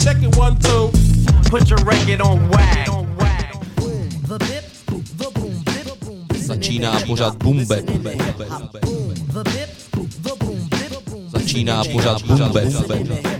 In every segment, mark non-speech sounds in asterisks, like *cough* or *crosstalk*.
Check it one, two. Put your record on wag. The bop the boom dip the boom Začíná pořád Boom Bap. Začíná pořád Boom Bap.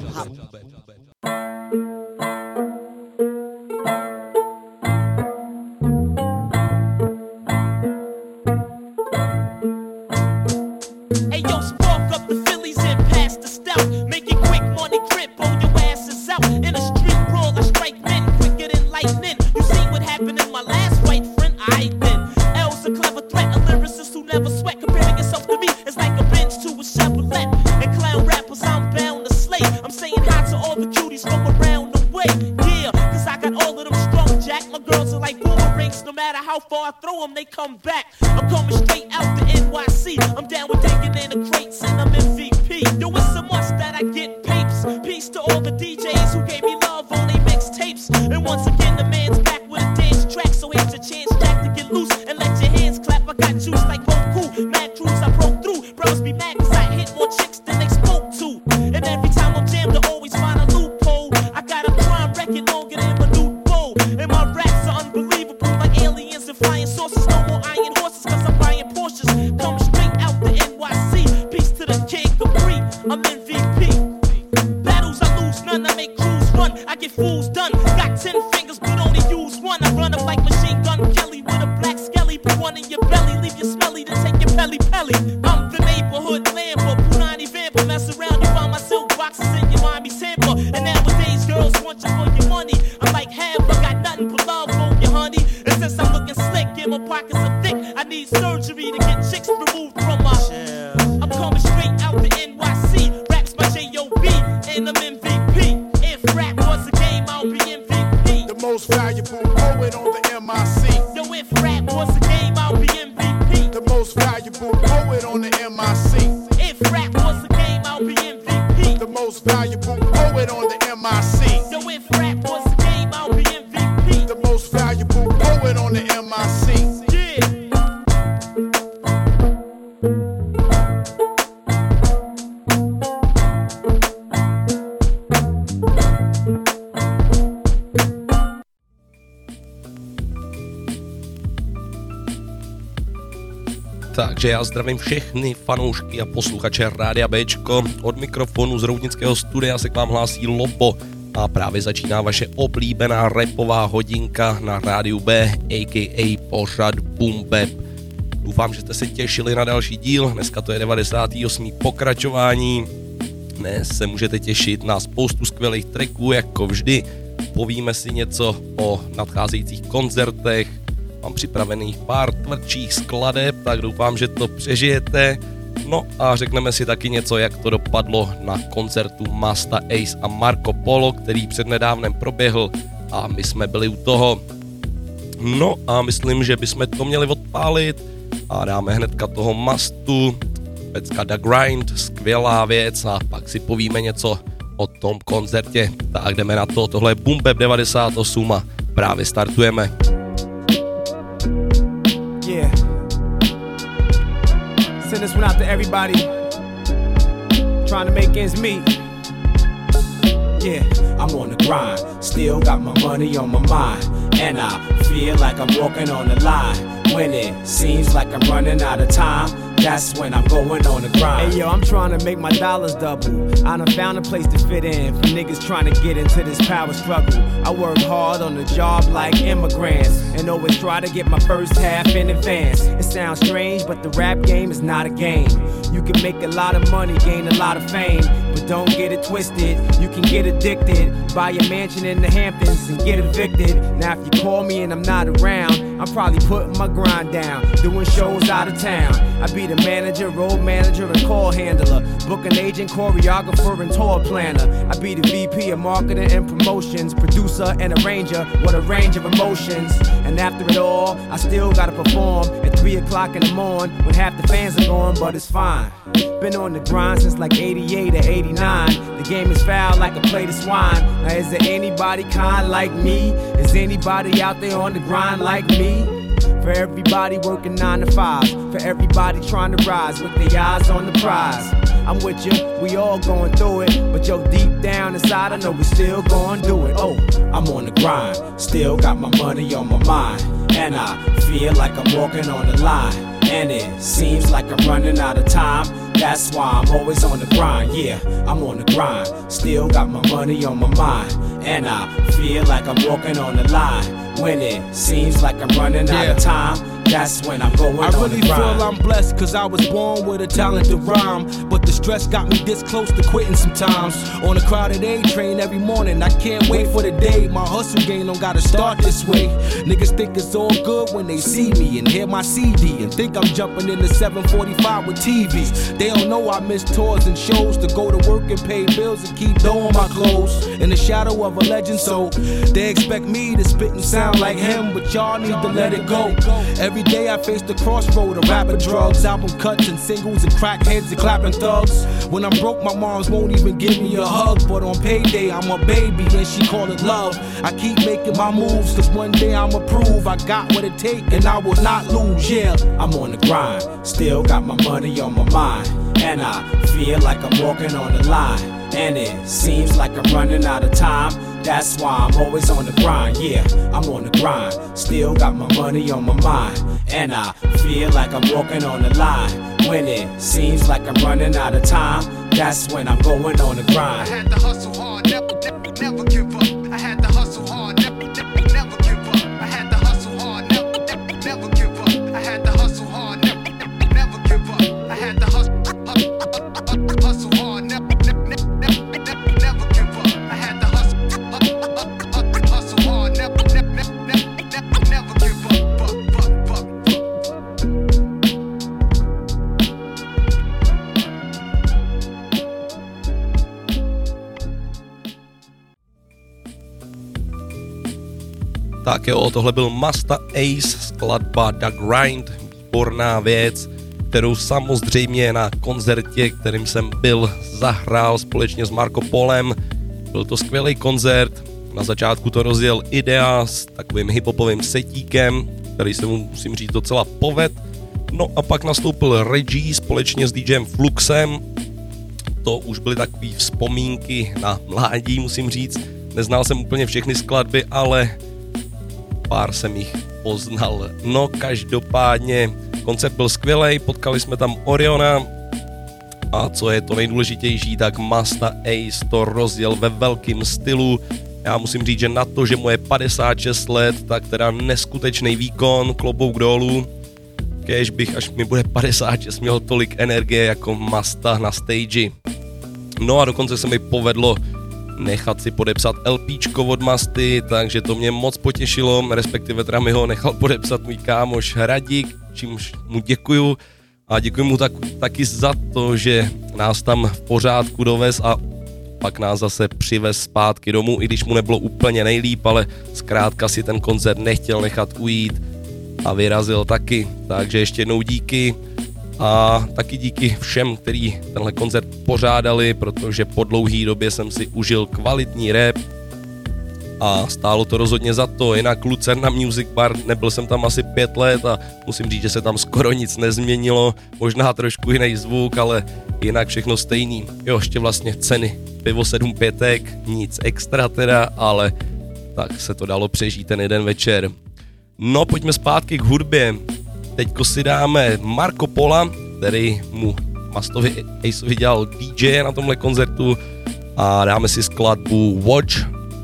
To get chicks removed from my. I'm coming zdravím všechny fanoušky a posluchače Rádia Bčko. Od mikrofonu z Roudnického studia se k vám hlásí Lobo a právě začíná vaše oblíbená repová hodinka na rádiu B, a.k.a. pořad Boom Bap. Doufám, že jste se těšili na další díl, dneska to je 98. pokračování. Dnes se můžete těšit na spoustu skvělých tracků, jako vždy. Povíme si něco o nadcházejících koncertech, Mám připravených pár tvrdších skladeb, tak doufám, že to přežijete. No a řekneme si taky něco, jak to dopadlo na koncertu Masta Ace a Marco Polo, který přednedávnem proběhl a my jsme byli u toho. No a myslím, že bychom to měli odpálit a dáme hnedka toho Mastu, pecka The Grind, skvělá věc a pak si povíme něco o tom koncertě. Tak jdeme na to, tohle je Bap 98 a právě startujeme. Send this one out to everybody trying to make ends meet. Yeah, I'm on the grind. Still got my money on my mind. And I feel like I'm walking on the line. When it seems like I'm running out of time, that's when I'm going on the grind. Hey yo, I'm trying to make my dollars double. I done found a place to fit in for niggas trying to get into this power struggle. I work hard on the job like immigrants and always try to get my first half in advance. It sounds strange, but the rap game is not a game. You can make a lot of money, gain a lot of fame, but don't get it twisted. You can get addicted, buy a mansion in the Hamptons and get evicted. Now, if you call me and I'm not around, I'm probably putting my grind down, doing shows out of town. I be the manager, road manager, and call handler, booking agent, choreographer, and tour planner. I be the VP of marketing and promotions, producer and arranger. What a range of emotions. And after it all, I still gotta perform at 3 o'clock in the morning when half the fans are gone, but it's fine. Been on the grind since like 88 or 89. The game is foul like a plate of swine. Now, is there anybody kind like me? Is anybody out there on the grind like me? For everybody working nine to five, for everybody trying to rise with their eyes on the prize. I'm with you, we all going through it. But yo, deep down inside, I know we still going do it. Oh, I'm on the grind, still got my money on my mind. And I feel like I'm walking on the line. And it seems like I'm running out of time. That's why I'm always on the grind. Yeah, I'm on the grind. Still got my money on my mind. And I feel like I'm walking on the line. When it seems like I'm running out of time, that's when I'm going I really feel. I'm blessed cause I was born with a talent to rhyme. But the stress got me this close to quitting sometimes. On a crowded A train every morning, I can't wait for the day my hustle game don't gotta start this way. Niggas think it's all good when they see me and hear my CD and think I'm jumping in the 745 with TVs. They don't know I miss tours and shows to go to work and pay bills and keep on my clothes. In the shadow of a legend, so they expect me to spit and sound like him, but y'all need to let it go. Every day I face the crossroad of rapper drugs, album cuts and singles and crackheads and clapping thugs. When I'm broke, my moms won't even give me a hug, but on payday I'm a baby and she call it love. I keep making my moves, cause one day I'ma prove I got what it take and I will not lose, yeah. I'm on the grind, still got my money on my mind. And I feel like I'm walking on the line. And it seems like I'm running out of time. That's why I'm always on the grind. Yeah, I'm on the grind, still got my money on my mind. And I feel like I'm walking on the line. When it seems like I'm running out of time, that's when I'm going on the I grind. had to hustle hard, jo, tohle byl Masta Ace, skladba The Grind, výborná věc, kterou samozřejmě na koncertě, kterým jsem byl, zahrál společně s Marco Polem. Byl to skvělý koncert, na začátku to rozjel Idea s takovým hiphopovým setíkem, který se mu, musím říct, docela poved. No a pak nastoupil Reggie společně s DJem Fluxem, to už byly takové vzpomínky na mládí, musím říct. Neznal jsem úplně všechny skladby, ale pár jsem jich poznal. No každopádně koncept byl skvělý, potkali jsme tam Oriona a co je to nejdůležitější, tak Masta Ace to rozjel ve velkém stylu. Já musím říct, že na to, že mu je 56 let, tak teda neskutečný výkon, klobouk dolů. Kež bych, až mi bude 56, měl tolik energie jako Masta na stage. No a dokonce se mi povedlo nechat si podepsat LPčko od Masty, takže to mě moc potěšilo, respektive teda mi ho nechal podepsat můj kámoš Hradík, čímž mu děkuju a děkuji mu tak, taky za to, že nás tam v pořádku dovez a pak nás zase přivez zpátky domů, i když mu nebylo úplně nejlíp, ale zkrátka si ten koncert nechtěl nechat ujít a vyrazil taky. Takže ještě jednou díky a taky díky všem, kteří tenhle koncert pořádali, protože po dlouhý době jsem si užil kvalitní rap a stálo to rozhodně za to. Jinak Lucerna Music Bar, nebyl jsem tam asi pět let a musím říct, že se tam skoro nic nezměnilo, možná trošku jiný zvuk, ale jinak všechno stejný. Jo, ještě vlastně ceny. Pivo 7 pětek, nic extra teda, ale tak se to dalo přežít ten jeden večer. No, pojďme zpátky k hudbě. Teďko si dáme Marco Pola, který mu Mastovi Aceovi dělal DJ na tomhle koncertu a dáme si skladbu Watch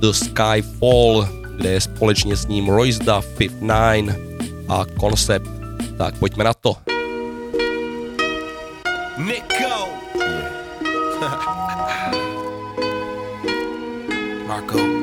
the Sky Fall, kde je společně s ním Royce da Fifth Nine a Concept. Tak pojďme na to. Nico. *laughs* Marco.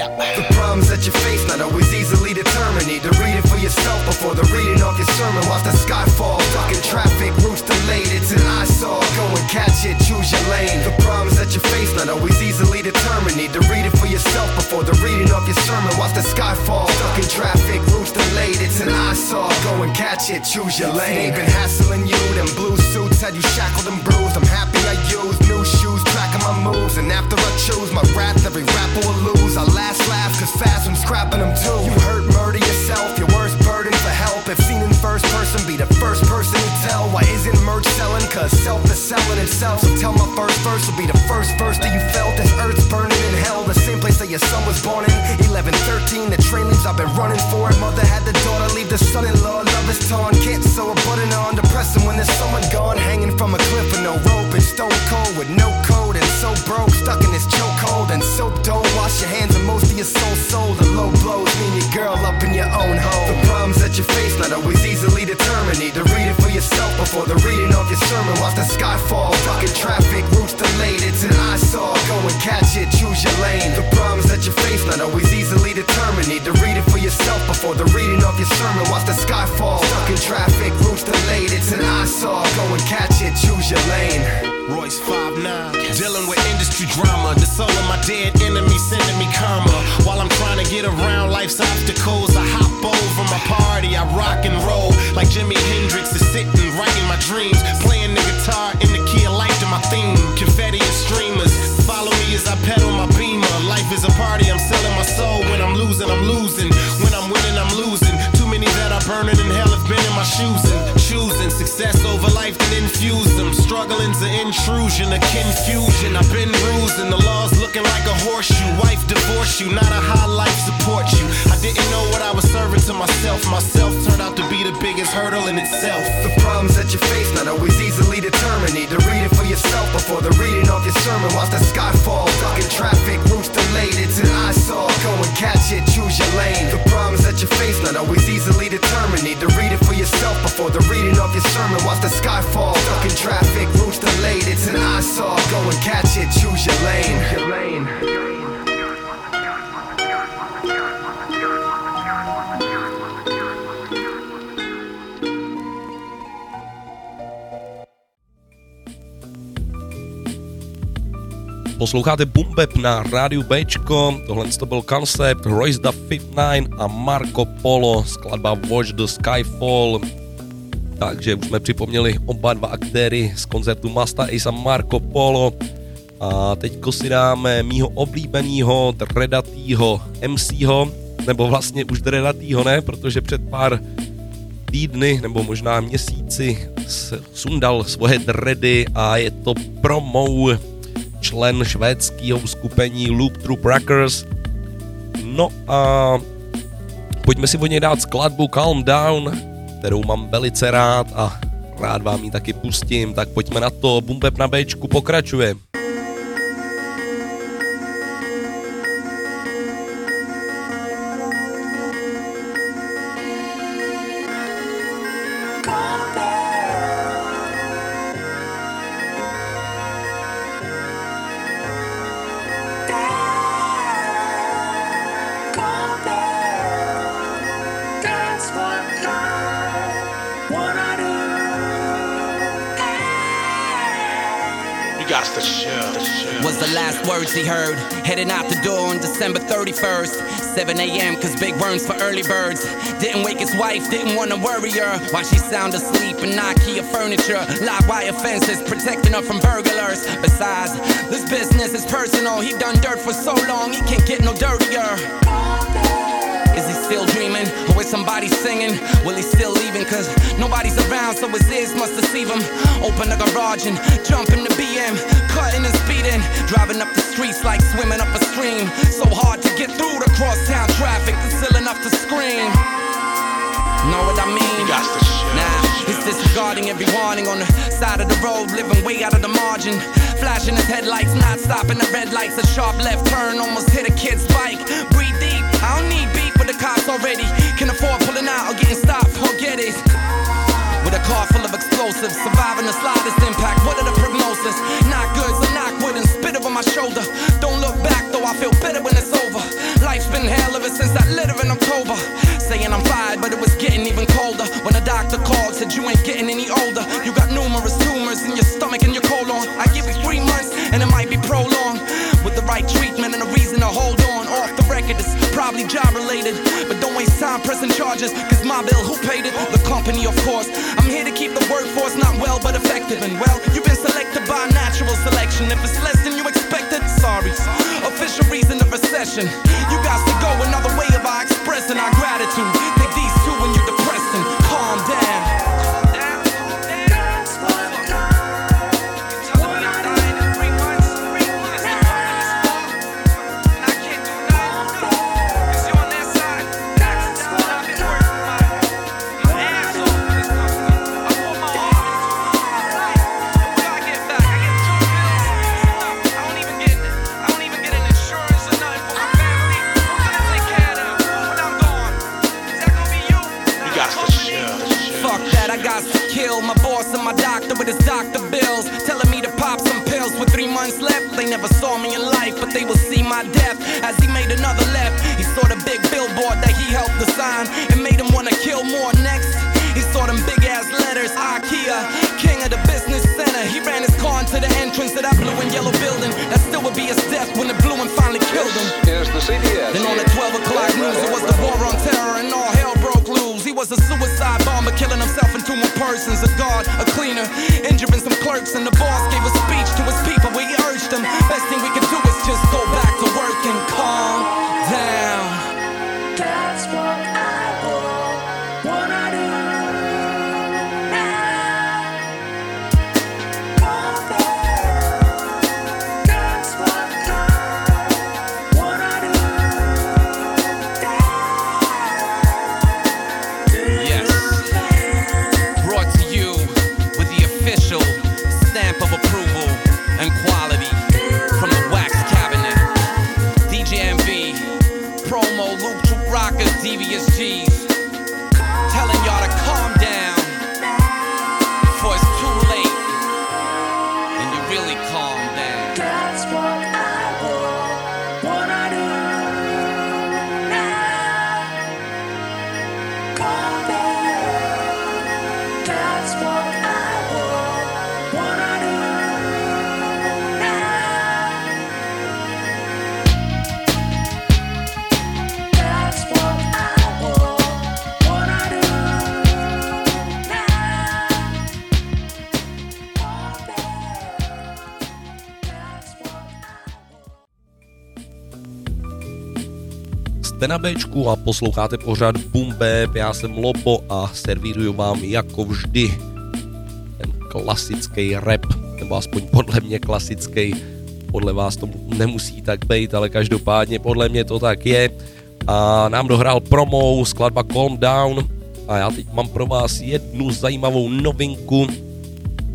The problems that you face not always easily determined. Need to read it for yourself before the reading of your sermon. Watch the sky fall, stuck in traffic, routes delayed. It's an eyesore. Go and catch it, choose your lane. The problems that you face not always easily determined. Need to read it for yourself before the reading of your sermon. Watch the sky fall, stuck in traffic, routes delayed. It's an eyesore. Go and catch it, choose your lane. They've been hassling you, them blue suits had you shackled and bruised. I'm happy I used new shoes, tracking my moves. And after I choose my wrath, every rapper will lose. I fast scrapping them too. You hurt, murder yourself, your worst burden for help. If seen in first person be the selling? Cause self is selling itself. So tell my first verse will be the first verse that you felt as earth's burning in hell. The same place that your son was born in. 11, 13, the train leaves I've been running for it. Mother had the daughter leave the son-in-law. Love is torn, can't sew a button on. Depressing when there's someone gone, hanging from a cliff with no rope and stone cold with no code and so broke, stuck in this chokehold and so dull. Wash your hands and most of your soul sold. The low blows mean your girl up in your own home. The problems that you face not always easily determined. Need to read it for yourself before the reading of your sermon. Watch the sky fall, stuck in traffic, routes delayed. It's an eyesore. Go and catch it, choose your lane. The problems that you face not always easily determined. Need to read it for yourself before the reading of your sermon. Watch the sky fall, stuck in traffic, routes delayed. It's an eyesore. Go and catch it, choose your lane. Royce 5'9, dealing with industry drama. The soul of my dead enemy sending me karma. While I'm trying to get around life's obstacles, I hop over my party, I rock and roll. Like Jimi Hendrix is sitting, writing my dreams. Playing the guitar in the key of life to my theme. Confetti and streamers, follow me as I pedal my beamer. Life is a party, I'm selling my soul. When I'm losing, I'm losing. When I'm winning, I'm losing. Too many that are burning in hell have been in my shoes and choosing success over life that infuse them. Struggling's an intrusion, a confusion. I've been bruising, the law's looking like a horseshoe. Wife divorce you, not a high life support you. I didn't know what I was serving to myself. Myself turned out to be the biggest hurdle in itself. The problems that you face not always easily determined. Need to read it for yourself before the reading of your sermon. Watch the sky fall, stuck in traffic, routes delayed. It's an eyesore. Go and catch it, choose your lane. The problems that you face not always easily determined. Need to read it for yourself before the reading of your sermon. Watch the sky fall, stuck in traffic, routes delayed. It's an eyesore. Go and catch it, choose your lane. Your lane. Posloucháte Bumbeb na rádiu Bčko, tohle to byl koncept Royce da 59 a Marco Polo, skladba Watch the Skyfall. Takže už jsme připomněli oba dva aktéry z koncertu Masta Ace a Marco Polo. A teďko si dáme mýho oblíbeného dredatýho MCho, nebo vlastně už dredatýho ne, protože před pár týdny nebo možná měsíci sundal svoje dredy a je to promou člen švédského skupení Loop Troop Rockers. No a pojďme si od něj dát skladbu Calm Down, kterou mám velice rád a rád vám ji taky pustím, tak pojďme na to, Bumbeb na Bčku pokračuje. Was the last words he heard. Heading out the door on December 31st, 7 a.m. Cause big worms for early birds. Didn't wake his wife, didn't wanna worry her. While she sound asleep in IKEA furniture, live wire fences protecting her from burglars. Besides, this business is personal. He done dirt for so long, he can't get no dirtier. Still dreaming? Or is somebody singing? Will he still leaving? Cause nobody's around, so his ears must deceive him. Open the garage and jump in the BM. Cutting and speeding. Driving up the streets like swimming up a stream. So hard to get through the crosstown traffic. It's still enough to scream. Know what I mean? Nah, he's disregarding every warning on the side of the road, living way out of the margin. Flashing his headlights, not stopping the red lights. A sharp left turn almost hit a kid's bike. Breathe deep, I don't need beef with the cops already. Can afford pulling out or getting stopped, forget it. With a car full of explosives, surviving the slightest impact. What are the prognosis? Not good, so knock wood and spit over my shoulder. Don't look back though, I feel better when it's over. Life's been hell ever since that letter in October. Saying I'm fired, but it was getting even colder. When the doctor called, said you ain't getting any older. You got numerous tumors in your stomach and your colon. I give you three months, and it might be prolonged. With the right treatment and a reason to hold probably job related. But don't waste time pressing charges, cause my bill, who paid it? The company, of course. I'm here to keep the workforce not well, but effective. And well, you've been selected by natural selection. If it's less than you expected, sorry. Official reason of recession. You got to go another way of our expressing our gratitude. Take these two when you're depressed and calm down. That's what Jste na Bčku a posloucháte pořád Bap, já jsem Lobo a servíruju vám jako vždy ten klasický rap, nebo aspoň podle mě klasický, podle vás to nemusí tak být, ale každopádně podle mě to tak je. A nám dohrál promo skladba Calm Down a já teď mám pro vás jednu zajímavou novinku.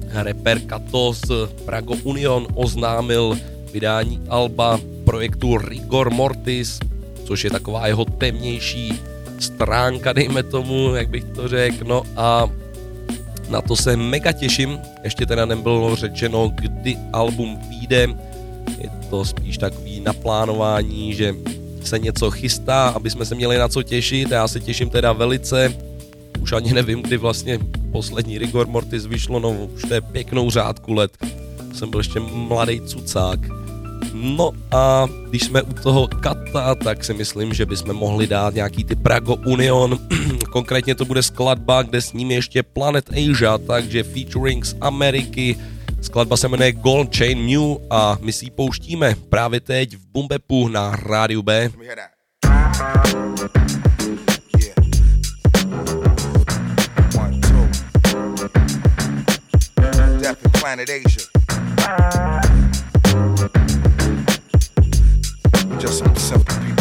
Rapper Kato z Prago Union oznámil vydání alba projektu Rigor Mortis, což je taková jeho temnější stránka, dejme tomu, jak bych to řekl, no a na to se mega těším, ještě teda nebylo řečeno, kdy album vyjde, je to spíš takový naplánování, že se něco chystá, aby jsme se měli na co těšit, já se těším teda velice, už ani nevím, kdy vlastně poslední Rigor Mortis vyšlo, no už to je pěknou řádku let, jsem byl ještě mladý cucák. No a když jsme u toho Kata, tak si myslím, že bychom mohli dát nějaký ty Prago Union. *clears throat* Konkrétně to bude skladba, kde s ním ještě Planet Asia, takže featuring z Ameriky. Skladba se jmenuje Gold Chain New a my si ji pouštíme právě teď v Bumbepu na rádiu B. Let me Just some simple people.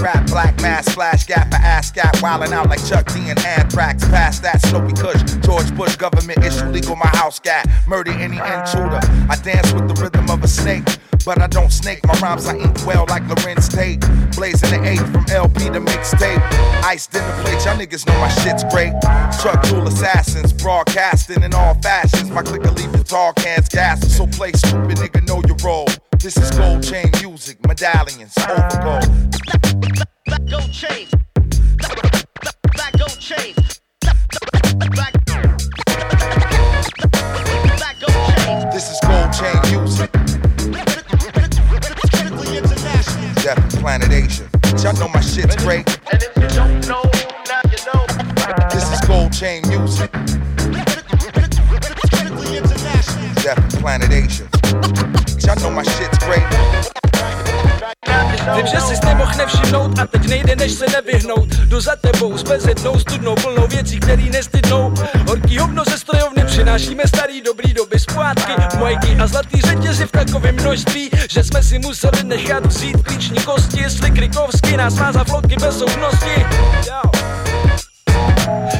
Rap, black mask, flash gap, for ass gap, wildin' out like Chuck D and Anthrax. Past that, Snowy Kush, George Bush, government issue, legal, my house gat. Murder any intruder. I dance with the rhythm of a snake. But I don't snake, my rhymes I ink well like Larenz Tate. Blazing the eight from LP to mixtape. Iced in the plate, y'all niggas know my shit's great. Truck tool assassins, broadcasting in all fashions. My clicker leave the tall cans gas. So play stupid, nigga, know your role. This is gold chain music, medallions, over gold. Gold chain. Black gold chains. Planet Asia. Y'all know my shit's great. And if you don't know, now you know. This is gold chain music. Critically international. Death in Planet Asia. Y'all know my shit's great. Vím, že jsi nemohl nevšimnout a teď nejde, než se nevyhnout. Jdu za tebou s bezednou studnou plnou věcí, který nestydnou. Horký hovno ze strojovny přinášíme starý dobrý doby zpátky. Mojky a zlatý řetězy v takovém množství, že jsme si museli nechat vzít klíční kosti, jestli Krikovský nás má za vloky bez soudnosti.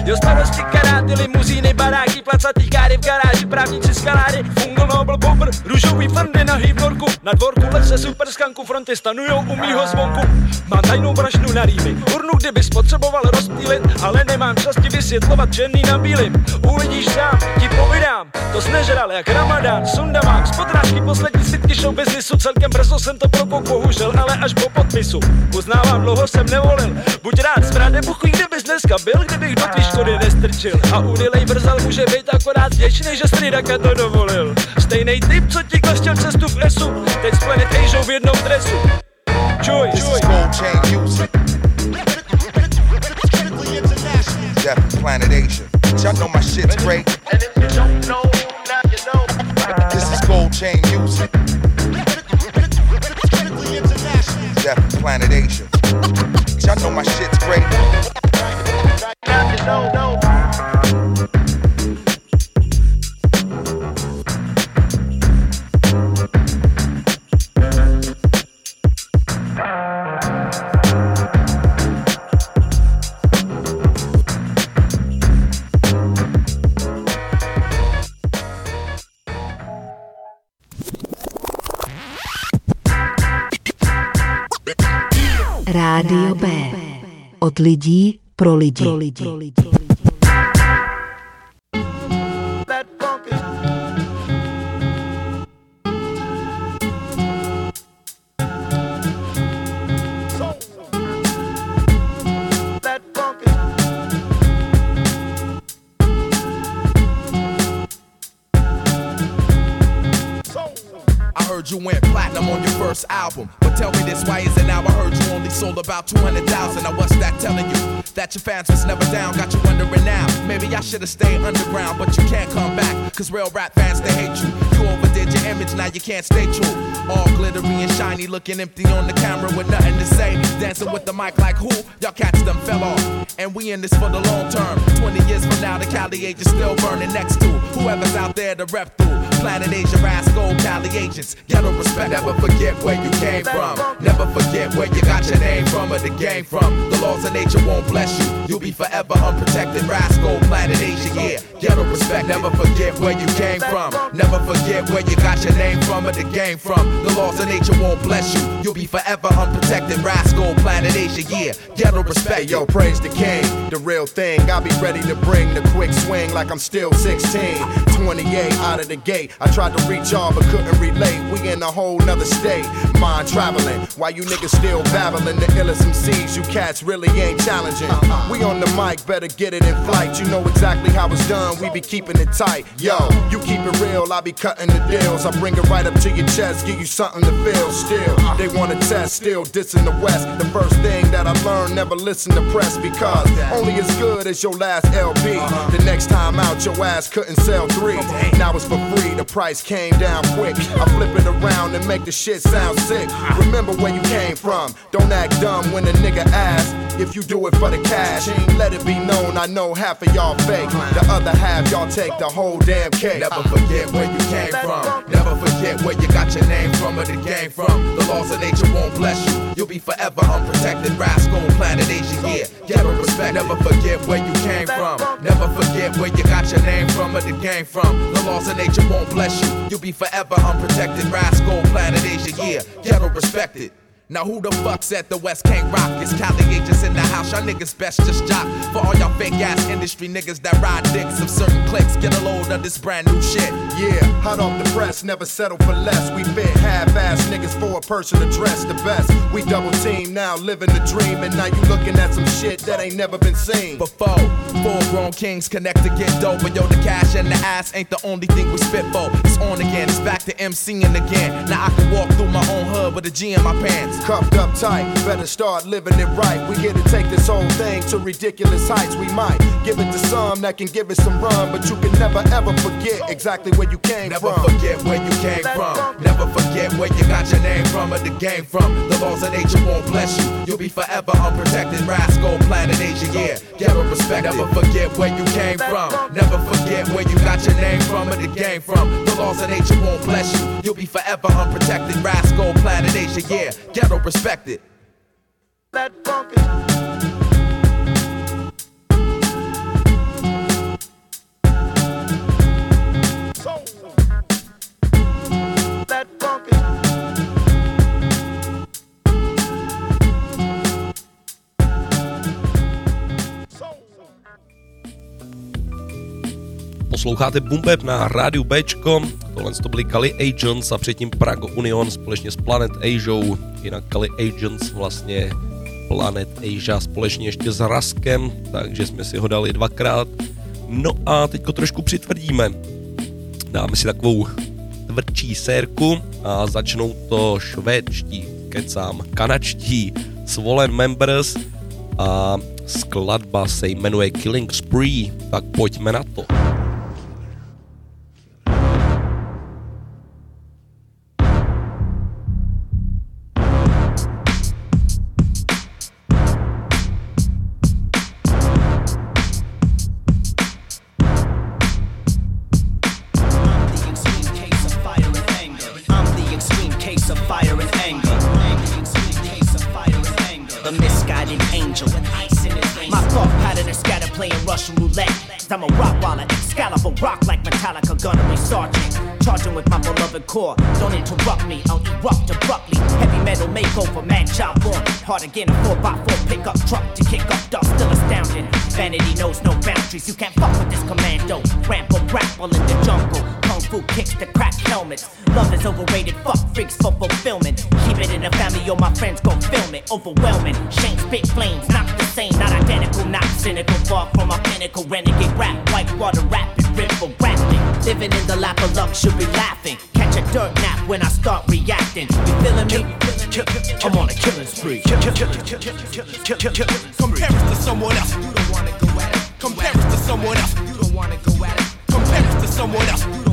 Jo, starosti karáty, limuzíny, baráky, placatý káry v garáži, právníci skaláry, fungo nobl double bobr, růžový fendy na hýbnorku, na dvorku leze super skanku, fronty stanujou u mýho zvonku. Mám tajnou brašnu na rýmy, urnu kdyby spotřeboval rozptýlit, ale nemám čas ti vysvětlovat černý na bílým. Uvidíš sám, ti povídám, to snežral jak ramadán, sundavám, z podrážky poslední sitky show businessu, celkem brzo jsem to propok, bohužel, ale až po podpisu. Uznávám, dlouho jsem nevolil, buď rád, smrát nebuchuj, kdybys dneska byl, kdybych do tvý škody nestrčil. A Unilej brzal může být akorát vděčný, že Stridaka to dovolil. Stejnej typ, co ti kleštěl cestu v Esu, teď s Planet Asia v jednom dresu. Čuj, čuj. is gold chain music. Def Planet Asia. Y'all know my shit's great. And if you don't know, now you know. This is gold chain music. Def Planet Asia. Y'all know my shit's great. Rádio B. Od lidí pro lidi. That funky. Soul. That funky. I heard you went platinum on your first album. Tell me this, why is it now I heard you only sold about 200,000? Now what's that telling you? That your fans was never down, got you wondering now. Maybe I should've stayed underground, but you can't come back. Cause real rap fans, they hate you. You overdid your image, now you can't stay true. All glittery and shiny, looking empty on the camera with nothing to say. Dancing with the mic like who? Y'all cats them fell off. And we in this for the long term. 20 years from now, the Cali age is still burning next to whoever's out there to rep through. Planet Asia, Rasco, Cali agents. Ghetto respect. Never forget where you came from. Never forget where you got your name from or the game from. The laws of nature won't bless you. You'll be forever unprotected. Rasco, Planet Asia, yeah. Ghetto respect. Never forget where you came from. Never forget where you got your name from or the game from. The laws of nature won't bless you. You'll be forever unprotected. Rasco, Planet Asia, yeah. Ghetto respect. Yo, praise the king, the real thing. I'll be ready to bring the quick swing like I'm still 16. 28 out of the gate. I tried to reach y'all but couldn't relate. We in a whole nother state. Mind traveling. Why you niggas still babbling the illest MCs, you cats really ain't challenging. We on the mic, better get it in flight. You know exactly how it's done. We be keeping it tight. Yo, you keep it real, I be cutting the deals. I bring it right up to your chest, give you something to feel. Still, they wanna test, still dissing the West. The first thing that I learned, never listen to press because only as good as your last LP. The next time out, your ass couldn't sell three. Now it's for free, the price came down quick. I flip it around and make the shit sound sick. Remember where you came from. Don't act dumb when a nigga asks if you do it for the cash. Let it be known, I know half of y'all fake. The other half, y'all take the whole damn cake. Never forget where you came from. Never forget where you got your name from or the game from. The laws of nature won't bless you. You'll be forever unprotected. Rasco, planet Asia, yeah. Ghetto respect. Never forget where you came from. Never forget where you got your name from or the game from. The laws of nature won't bless you. You'll be forever unprotected. Rasco, planet Asia, yeah. Ghetto respected. Now who the fuck said the West can't rock? It's Cali agents in the house, y'all niggas best just jock. For all y'all fake ass industry niggas that ride dicks of certain clicks, get a load of this brand new shit. Yeah, hot off the press, never settle for less. We fit half-ass niggas for a person to dress the best. We double team now, living the dream, and now you looking at some shit that ain't never been seen. Before, full grown kings connect to get dope, but yo, the cash and the ass ain't the only thing we spit for. It's on again, it's back to MCing again. Now I can walk through my own hood with a G in my pants. Cuffed up tight, better start living it right. We here to take this whole thing to ridiculous heights. We might give it to some that can give it some run, but you can never ever forget exactly where you came Never from. Never forget where you came from. Never forget where you got your name from or the game from. The laws of nature won't bless you. You'll be forever unprotected. Rasco, planet Asia, yeah. Ghetto respect. Never forget where you came from. Never forget where you got your name from or the game from. The laws of nature won't bless you. You'll be forever unprotected. Rasco, planet Asia, yeah. Ghetto respected. That funky. Posloucháte Bumbeb na rádiu Bčko, tohle to byli Kali Agents a předtím Prago Union společně s Planet Asia, jinak Kali Agents vlastně Planet Asia společně ještě s Raskem, takže jsme si ho dali dvakrát. No a teďko trošku přitvrdíme. Dáme si takovou tvrdší sérku a začnou to švédští, kecám, kanačtí Swollen Members a skladba se jmenuje Killing Spree, tak pojďme na to. Russian roulette. i I'm a rock wallet, Excalibur rock like Metallica gunnery sergeant. Charging with my beloved core. Don't interrupt me, I'll erupt abruptly. Heavy metal makeover, mad job on. Hard again, a 4x4 pickup truck to kick up dust, still astounding. Vanity knows no boundaries, you can't fuck with this commando. Ramble, grapple in the jungle. Fu kicks to crack helmets. Love is overrated, fuck freaks for fulfillment. Keep it in the family, or my friends go film it. Overwhelming, Shane spit flames, not the same, not identical, not cynical. Far from my pinnacle, renegade rap, white whitewater rapid, river rapping. Living in the lap of luxury, be laughing. Catch a dirt nap when I start reacting. You feeling me? I'm on a killing spree. Compare us to someone else. You don't wanna go at it. Compare us to someone else. You don't wanna go at it. Compare us to someone else.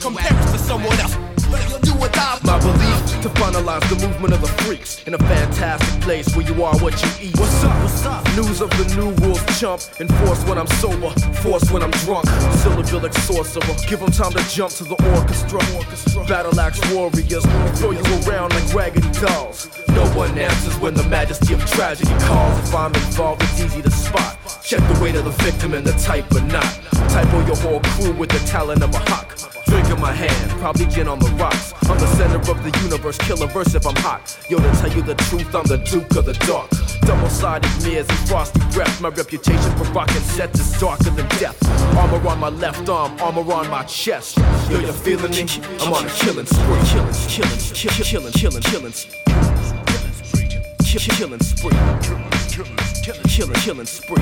Compare us to someone else. But you'll do what I My belief to finalize the movement of the freaks in a fantastic place where you are what you eat. What's up? What's up? News of the new rules chump. Enforce when I'm sober, force when I'm drunk. Syllabic sorcerer, give them time to jump to the orchestra. Battle axe warriors, throw you around like raggedy dolls. No one answers when the majesty of tragedy calls. If I'm involved, it's easy to spot. Check the weight of the victim and the type or not. Type on your whole crew with the talent of a hawk. Drink in my hand, probably gin on the rocks. I'm the center of the universe, kill a verse if I'm hot. Yo, to tell you the truth, I'm the Duke of the Dark. Double sided mirrors and frosty breath. My reputation for rocking sets is darker than death. Armor on my left arm, armor on my chest. Yo, you feeling me? I'm on a killing spree. Killing, killing, killing, killing, killing, killing. Killing spree. Killing, killing spree.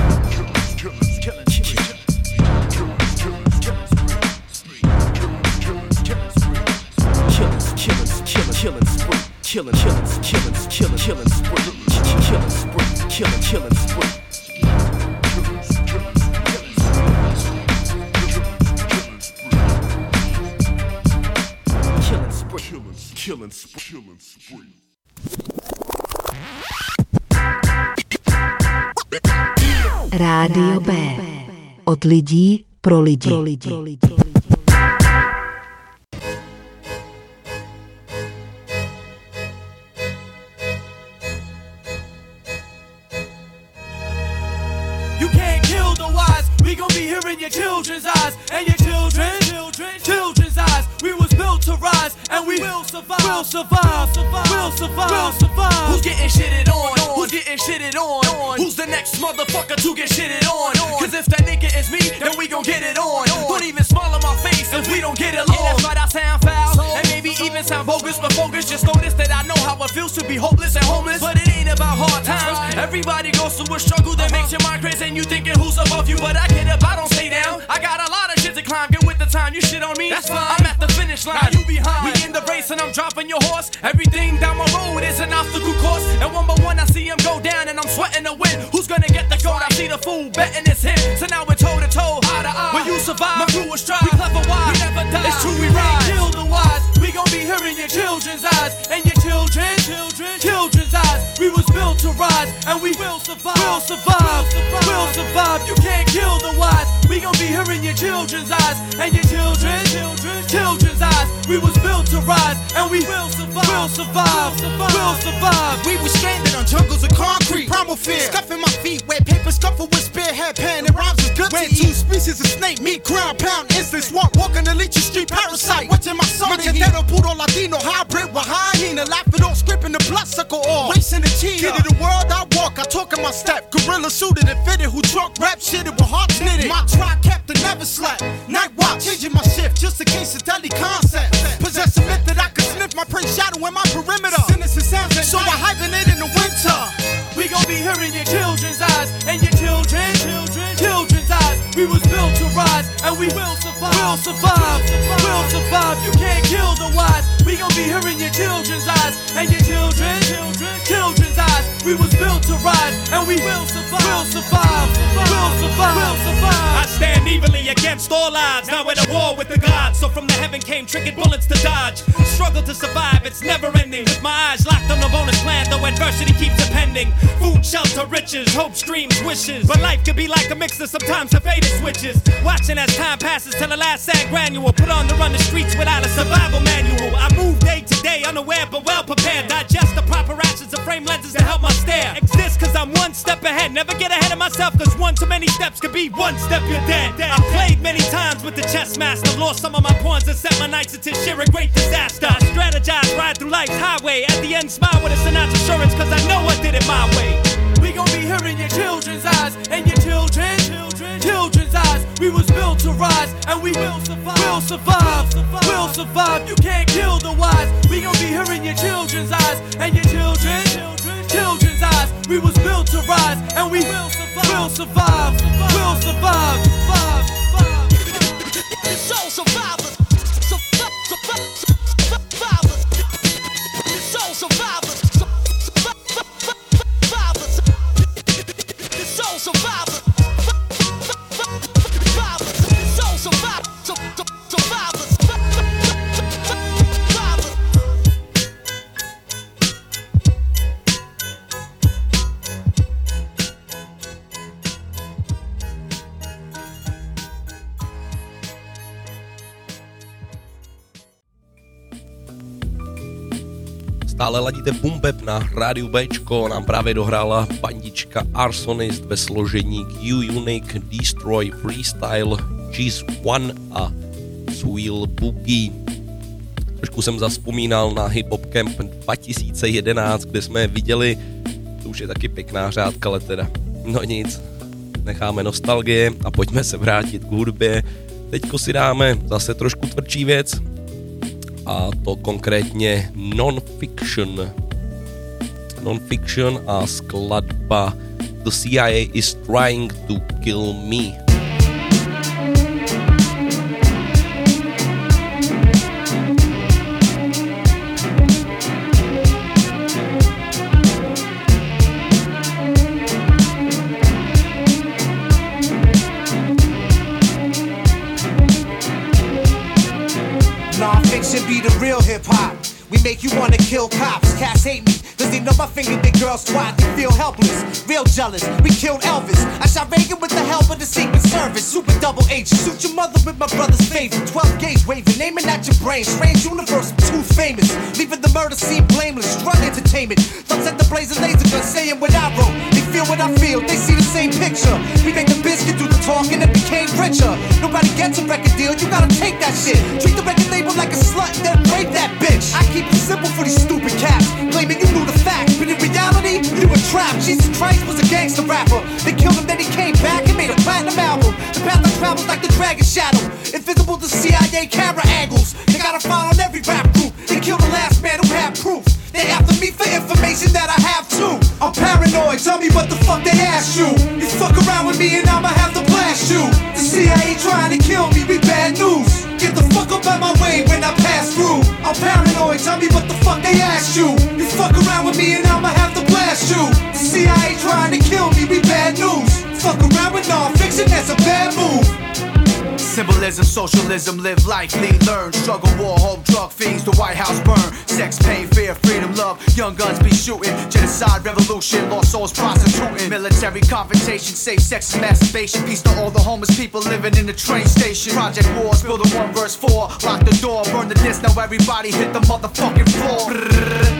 Killing, killing, killing, killing spree. Killing, killing, killing, killing, killing spree. Killing spree. Killing, killing spree. Rádio B. Od lidí pro lidi. Pro lidi. You We'll survive. We'll survive. We'll survive. Who's getting shitted on? Who's getting shitted on? Who's the next motherfucker to get shitted on? Cause if that nigga is me, then we gon' get it on. Don't even smile on my face if we don't get along. Yeah, that's right, I sound foul. And maybe even sound bogus, but focus. Just notice that I know how it feels to be hopeless and homeless. But it ain't about hard times. Everybody goes through a struggle that makes your mind crazy and you thinking who's above you. But I get up, I don't stay down. Uh-huh. I got a lot to climb. Get with the time, you shit on me. That's fine. I'm at the finish line. Now you behind. We in the race and I'm dropping your horse. Everything down my road is an obstacle course. And one by one I see him go down and I'm sweating to win. Who's gonna get the gold? I see the fool betting it's him. So now we're toe to toe, eye to eye. When you survive, my crew will strive. We clever wise. We never die. It's true, we rise. kill the wise. We gon' be here in your children's eyes and your children, children, children's eyes. We was built to rise and we will survive. We'll survive. We'll survive. You can't kill the wise. We gon' be here in your children's eyes and your children, children, children's eyes. We was built to rise and we will. We'll survive. We'll survive. We were stranded on jungles of concrete. Primal fear. Scuffing my feet. Wet paper scuffle with spearhead pen. It rhymes with good Where two species of snake meat. Ground pound instant. Walk, walking the leechy street parasite. Watching my soul. Machetero puro latino hybrid with hyena. Laugh it off script the bicycle off. Racing the. Kid of the world, I walk, I talk in my step. Gorilla suited and fitted, who drunk rap shitted with hearts knitted. My try kept and never slept. Night watch, changing my shift just in case of deadly concept. Be hearing your children's eyes and your children, children, children's eyes. We was built to rise and we will survive. Will survive. Will survive. You can't kill the wise. We gon' be hearing your children's eyes and your children, children. We was built to rise and we will survive. Will survive. Will survive. Will survive. I stand evenly against all odds, now at a war with the gods. So from the heaven came triggered bullets to dodge. Struggle to survive, it's never ending. With my eyes locked on the bonus land, though adversity keeps appending. Food, shelter, riches, hope, dreams, wishes. But life can be like a mixer, sometimes the faded switches. Watching as time passes till the last sad granule. Put on to run the streets without a survival manual. I move day to day, unaware but well prepared. Digest the proper rations of frame lenses to help my stare. Exist cause I'm one step ahead. Never get ahead of myself cause one too many steps could be one step you're dead. I played many times with the chess master. Lost some of my pawns and set my knights into sheer a great disaster. I strategize, ride through life's highway. At the end, smile with a Sinatra assurance cause I know I did it my way. We gon' be hearing your children's eyes and your children, children, children's eyes. We was built to rise and we will survive. Will survive. Will survive. You can't kill the wise. We gon' be hearing your children's eyes and your children, children. We was built to rise and we will survive. Will survive. Bumbeb na rádiu Bčko, nám právě dohrála bandička Arsonist ve složení Q Unique Destroy Freestyle Cheese One a Swill Boogie. Trošku jsem zaspomínal na Hip Hop Camp 2011, kde jsme viděli, to už je taky pěkná řádka, ale teda, no nic, necháme nostalgie a pojďme se vrátit k hudbě. Teďko si dáme zase trošku tvrdší věc, a to konkrétně non-fiction. Non-fiction a skladba The CIA is trying to kill me. Non-fiction be the real hip hop. We make you wanna kill cops. Cats hate me, cause they know my finger they girls twat. They feel helpless, real jealous. We killed Elvis. I shot Reagan with the help of the Secret Service. Super double H. Shoot your mother with my brother's favorite. 12 gauge waving, aiming at your brain. Strange universe, too famous. Leaving the murder scene blameless. Drug entertainment. Thumbs at the blazing laser gun, saying what I wrote. They feel what I feel, they see the same picture. We make the biscuit do the talking and became richer. Nobody gets a record deal, you gotta take that shit. Treat the record label like a slut then rape that bitch. I keep it simple for these stupid cats. Claiming you knew the facts, but in reality, you were trapped. Jesus Christ was a gangster rapper. They killed him, then he came back and made a platinum album. The path I traveled like the dragon shadow. Invisible to CIA camera angles. They got a file on every rap group. They killed the last man who had proof. They after me for information that I have too. I'm paranoid, tell me what the fuck they asked you. You fuck around with me and I'ma have to blast you. The CIA trying to kill me, we bad news. Out my way when I pass through. I'm paranoid, tell me what the fuck they asked you. You fuck around with me and I'ma have to blast you. The CIA trying to kill me, we bad news. Fuck around with non-fiction, that's a bad move. Symbolism, socialism, live life, lead, learn. Struggle, war, hope, drug fiends, the White House burn. Sex, pain, fear, freedom, love. Young guns be shooting. Genocide, revolution, lost souls prostituting. Military confrontation, safe sex masturbation. Peace to all the homeless people living in the train station. Project Wars, build a one verse four. Lock the door, burn the disc, now everybody hit the motherfucking floor.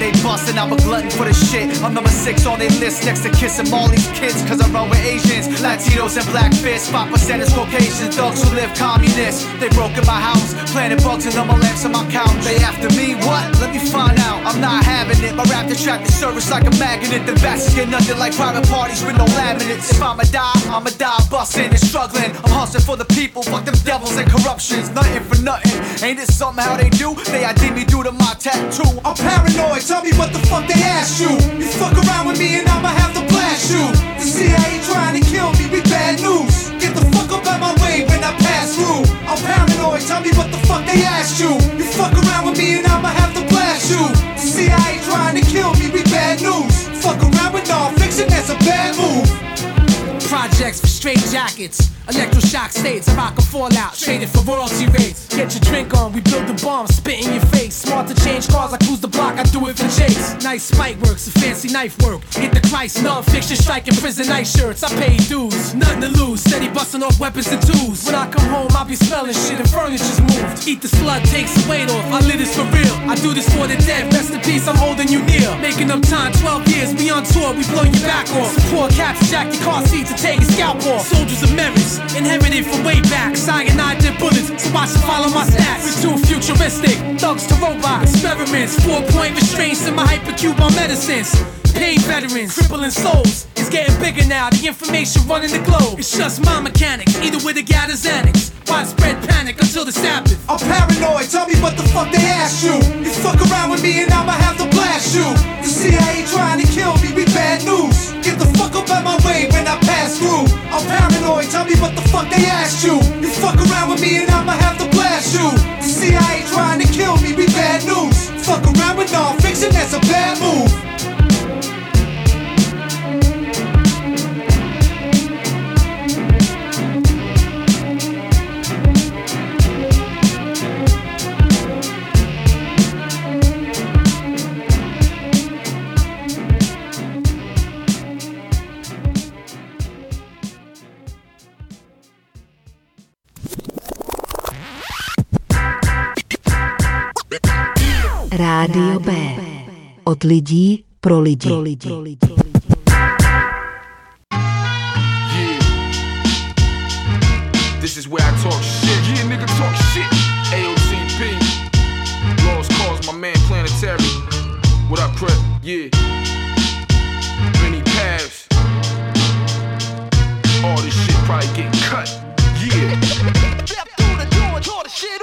They bustin', I'm a glutton for the shit. I'm number six on their list next to kissing all these kids. Cause I run with Asians, Latinos, and black fists. 5% is Caucasians, thugs who live communist. this. They broke in my house, planted bugs and my lamps on my couch. They after me, what? Let me find out. I'm not having it. My rap attract the service like a magnet. The bastards get nothing like private parties with no laminates. If I'ma die, I'ma die busting and struggling. I'm hustling for the people, fuck them devils and corruptions. Nothing for nothing. Ain't it something how they do? They ID me due to my tattoo. I'm paranoid. Tell me what the fuck they asked you. You fuck around with me and I'ma have to blast straight jackets. Electroshock states, rock a fallout, traded for royalty rates. Get your drink on, we build the bomb, spit in your face. Smart to change cars, I cruise the block, I do it for chase. Nice spike works, a fancy knife work. Hit the Christ, non-fiction, striking prison night shirts. I pay dues, nothing to lose. Steady busting off weapons and tools. When I come home, I'll be smelling shit and furniture's moved. Eat the slug, takes the weight off. I live this for real. I do this for the dead. Rest in peace, I'm holding you near. Making up time, 12 years, we on tour, we blow your back off. Support cats, jack your car seats and take your scalp off. Soldiers of inherited from way back. Cyanide did bullets, so I should follow my stats. We're too futuristic, thugs to robots, experiments. Four point restraints in my hypercube on medicines. Pain veterans, crippling souls. It's getting bigger now, the information running the globe. It's just my mechanics, either with gat or Xanax. Widespread panic until the Sabbath. I'm paranoid, tell me what the fuck they asked you. You fuck around with me and I'ma have to blast you. The CIA trying to kill me with bad news. Get the fuck up out my way when I pass through. I'm paranoid, tell me what the fuck they asked you. You fuck around with me and I'ma have to blast you. The CIA trying to kill me be bad news. Fuck around with non-fiction, that's a bad move. Rádio B. Od lidí pro lidi. Pro lidi. This is where I talk shit. Yeah, nigga, talk shit. AOTP. Lost cause, my man Planetary. What up, Crip? Yeah. Many paths. All this shit probably getting cut. Yeah. *laughs*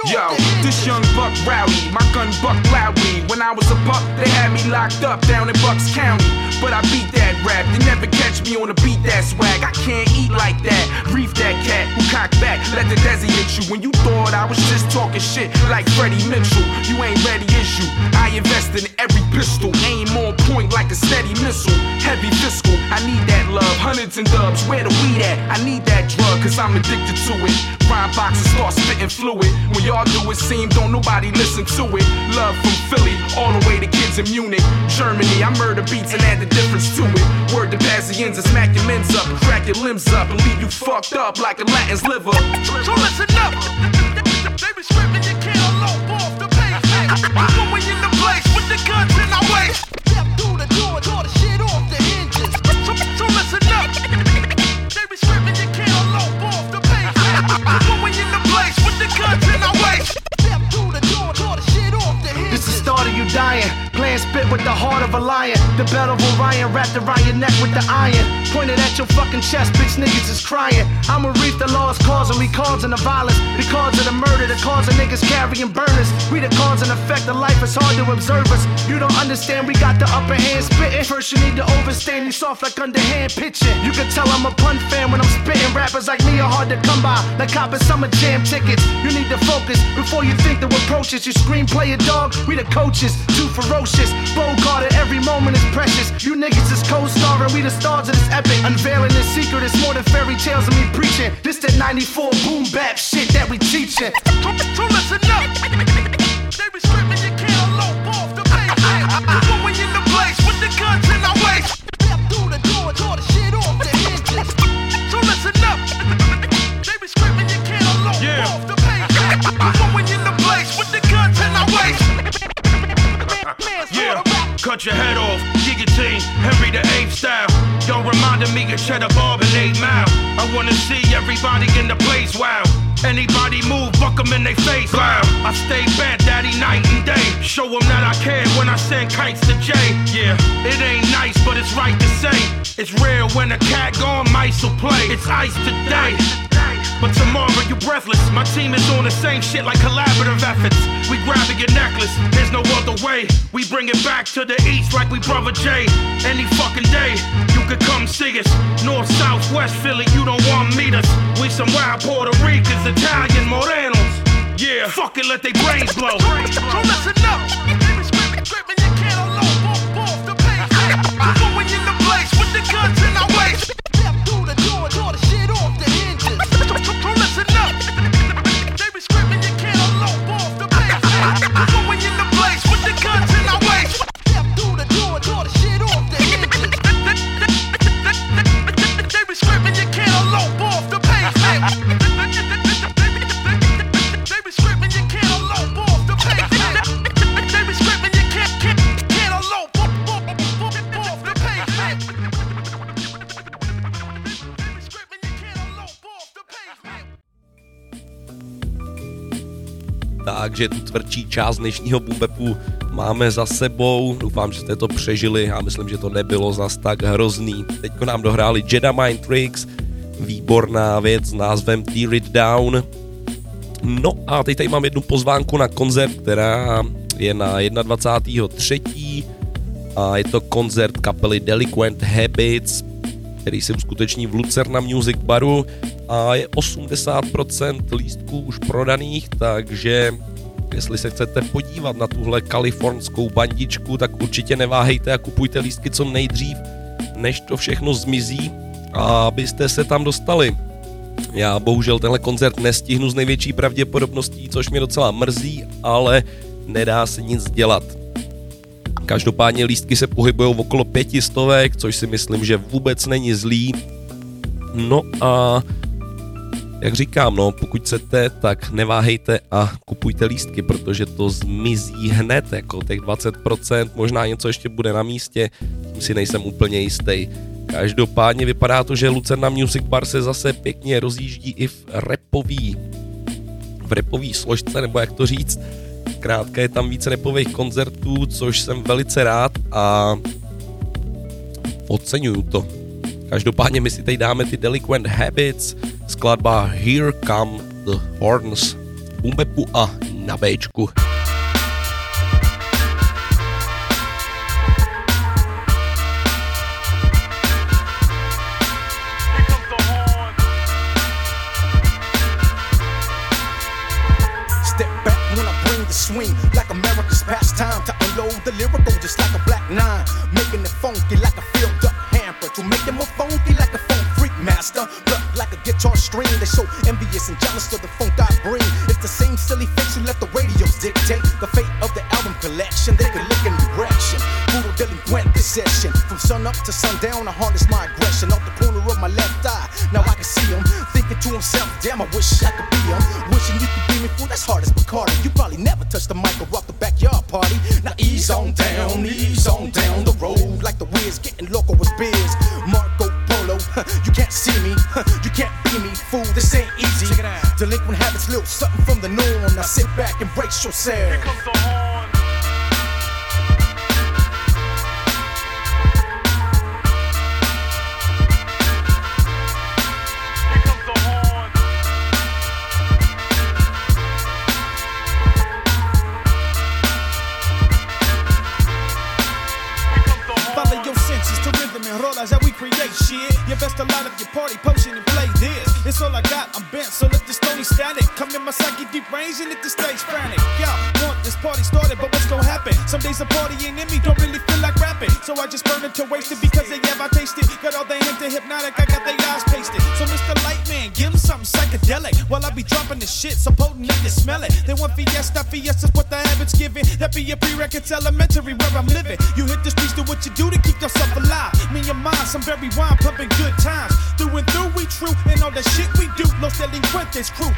Yo, this young rowdy, my gun buck loudly. When I was a pup, they had me locked up down in Bucks County. But I beat that rap, you never catch me on a beat that swag. I can't eat like that. Reef that cat who cock back, let the desi hit you. When you thought I was just talking shit like Freddie Mitchell, you ain't ready issue. I invest in every pistol, aim on point like a steady missile. Heavy fiscal, I need that love. Hundreds and dubs, where the weed at? I need that drug, cause I'm addicted to it. Rhyme boxes start spitting fluid. When y'all do it, seem don't nobody listen to it. Love from Philly, all the way to kids in Munich, Germany. I murder beats and add the difference to it. Word to Pazienza, smack your men's up, crack your limbs up, and leave you fucked up like a Latin's liver. So listen up. They be screaming you can't off the pavement. When we in the place with the guns in our waist. Step through the door, tore the shit off the hinges. So, so listen up. They be screaming you can't off the pavement. When we in the place with the guns in our waist. Step through the the dying. Spit with the heart of a lion. The belt of Orion wrapped around your neck with the iron. Pointed at your fucking chest, bitch niggas is crying. I'ma reap the lost cause and we causing the violence. The cause of the murder, the cause of niggas carrying burners. We the cause and effect of life, it's hard to observe us. You don't understand, we got the upper hand spitting. First you need to overstand, you soft like underhand pitching. You can tell I'm a pun fan when I'm spitting. Rappers like me are hard to come by, like copping summer jam tickets. You need to focus before you think the approaches. You screenplay a dog, we the coaches, too ferocious. Bogart every moment is precious. You niggas is co-starring, we the stars of this epic. Unveiling the secret, it's more than fairy tales of me preaching. This that 94 boom bap shit that we teaching. So listen up. They be screaming you your head off, guillotine, Henry the Eighth style. Don't remind me of Cheddar Bob and 8 Mile. I wanna see everybody in the place, wow. Anybody move, buck 'em in they face. Blam. I stay bent, daddy, night and day. Show 'em that I care when I send kites to Jay. Yeah, it ain't nice, but it's right to say. It's rare when a cat gone, mice will play. It's ice today. But tomorrow you're breathless. My team is on the same shit like collaborative efforts. We grabbing your necklace, there's no other way. We bring it back to the east like we brother Jay. Any fucking day, you could come see us. North, south, west Philly, you don't want meet us. We some wild Puerto Ricans, Italian Morenos. Yeah, fuck it, let they brains blow. So listen up. Takže tu tvrdší část dnešního bumbepu máme za sebou. Doufám, že jste to přežili. Já myslím, že to nebylo zas tak hrozný. Teďko nám dohráli Jedi Mind Tricks, výborná věc s názvem Tear It Down. No a teď tady mám jednu pozvánku na koncert, která je na 21.3. a je to koncert kapely Delinquent Habits, který se uskuteční v Lucerna Music Baru a je 80% lístků už prodaných, takže jestli se chcete podívat na tuhle kalifornskou bandičku, tak určitě neváhejte a kupujte lístky co nejdřív, než to všechno zmizí abyste se tam dostali. Já bohužel tenhle koncert nestihnu s největší pravděpodobností, což mě docela mrzí, ale nedá se nic dělat. Každopádně lístky se pohybují v okolo pětistovek, což si myslím, že vůbec není zlý. No a jak říkám, no, pokud chcete, tak neváhejte a kupujte lístky, protože to zmizí hned, jako těch 20%, možná něco ještě bude na místě, tím si nejsem úplně jistý. Každopádně vypadá to, že Lucerna Music Bar se zase pěkně rozjíždí i v repový, v repový složce, nebo jak to říct. Krátka je tam více repových koncertů, což jsem velice rád a oceňuju to. Každopádně my si tady dáme ty Delinquent Habits, skladba Here Come the Horns, Boom Bapu a na Bčku. Swing, like America's pastime. To unload the lyrical, just like a black nine. Making it funky like They so envious and jealous of the funk I bring. It's the same silly face who let the radios dictate the fate of the album collection. They could look in direction. Brutal delinquent possession. From sun up to sundown, I harness my aggression. Off the corner of my left eye, now I can see him. Thinking to himself, damn, I wish I could be him. Wishing you could be me, fool, that's hard as back and brace yourself. Follow prerequisite elementary where I'm living. You hit the streets, do what you do to keep yourself alive. Me and mine, some very wine, pumping good times. Through and through, we true, and all the shit we do. Los delincuentes crew.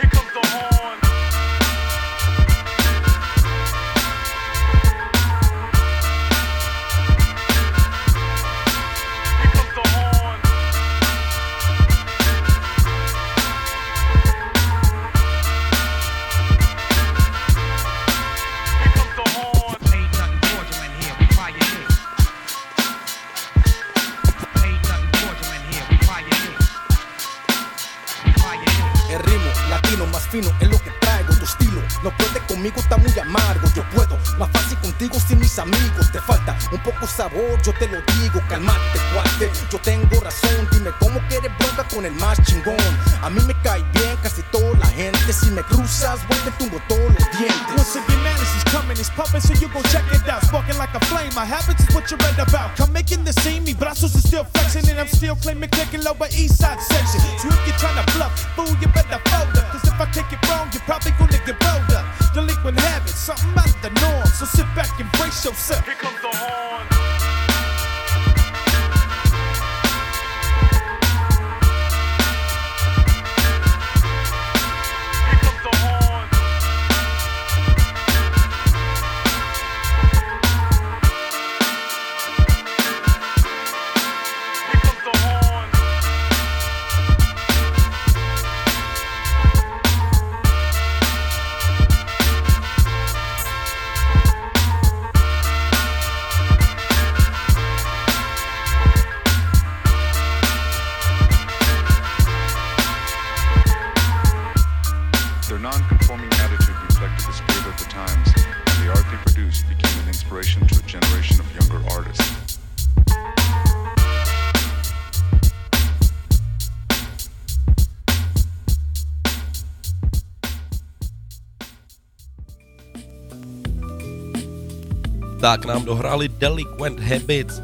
Tak nám dohráli Delinquent Habits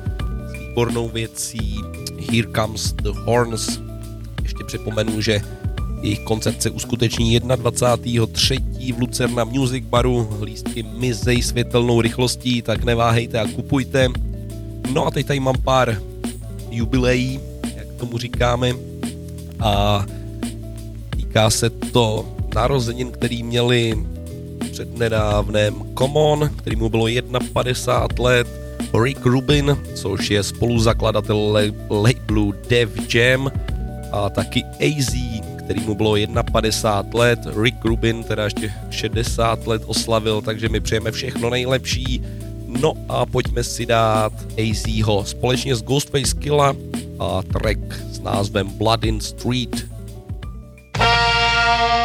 s výbornou věcí Here Comes the Horns. Ještě připomenu, že jejich koncert se uskuteční 21.3. v Lucerna Music Baru. Lístky mizej světelnou rychlostí, tak neváhejte a kupujte. No a teď tady mám pár jubileí, jak tomu říkáme. A týká se to narozenin, který měli před nedávnem Common, který mu bylo 51 let, Rick Rubin, což je spoluzakladatel labelu Def Jam a taky AZ, který mu bylo 51 let, Rick Rubin teda ještě 60 let oslavil, takže my přejeme všechno nejlepší. No a pojďme si dát AZho společně s Ghostface Killa a track s názvem Blood in Street. Yo,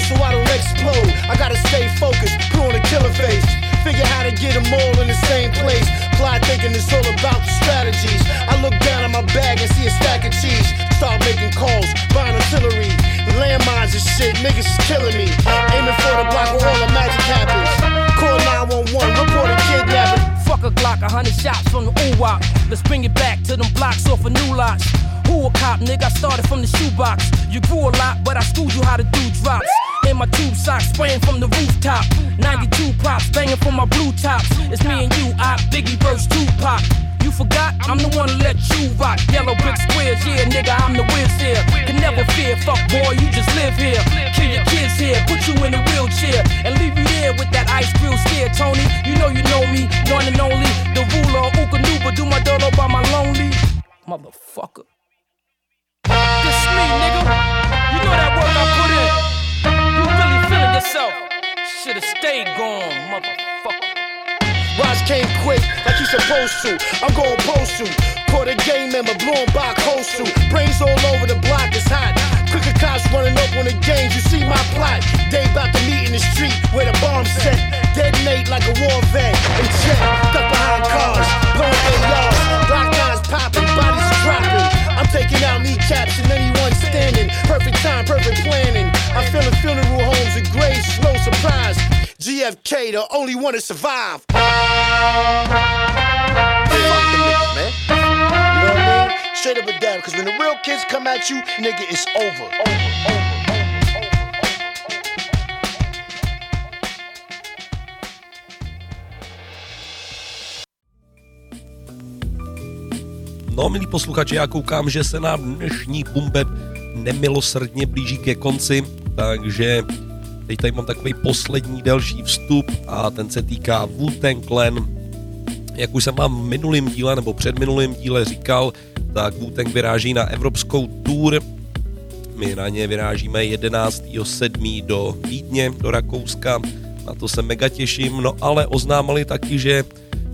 so I don't explode. I gotta stay focused, put on a killer face. Figure how to get them all in the same place. Fly thinking it's all about the strategies. I look down at my bag and see a stack of cheese. Start making calls, buying artillery. Landmines and shit, niggas is killing me. Aiming for the block where all the magic happens. Call 911, report a kidnapping. Fuck a Glock, a hundred shots from the ooh. Let's bring it back to them blocks off of new lots. Who a cop, nigga? I started from the shoebox. You grew a lot, but I schooled you how to do drops. In my tube socks, spraying from the rooftop. 92 props, banging from my blue tops. It's me and you, I Biggie verse Tupac. You forgot, I'm the one to let you rock. Yellow brick squares, yeah, nigga, I'm the whiz here. Can never fear, fuck boy, you just live here. Kill your kids here, put you in a wheelchair, and leave you there with that ice grill stare, Tony. You know you know me, one and only, the ruler of Ukanuba. Do my dolo by my lonely motherfucker. This me, nigga. Should've stayed gone, motherfucker. Ross came quick, like he's supposed to. I'm going post you. Caught a game member, blowing by to. Brains all over the block, it's hot. Quicker cops running up on the gangs, you see my plot. They about to meet in the street where the bombs set. Detonate like a war vet. And check, stuck behind cars, blowing ARs. Block nines popping, dropping. I'm taking out kneecaps and anyone standing. Perfect time, perfect planning. I'm filling funeral homes and graves, no surprise. GFK, the only one to survive. You know what I mean? Straight up and down, because when the real kids come at you, nigga, it's over. over. No, milí posluchači, já koukám, že se nám dnešní Bumbeb nemilosrdně blíží ke konci, takže teď tady mám takový poslední delší vstup a ten se týká Wu-Tang Clan. Jak už jsem vám v minulém díle nebo před minulým díle říkal, tak Wu-Tang vyráží na evropskou tour. My na ně vyrážíme 11.7. do Vídně, do Rakouska. Na to se mega těším, no ale oznámili taky, že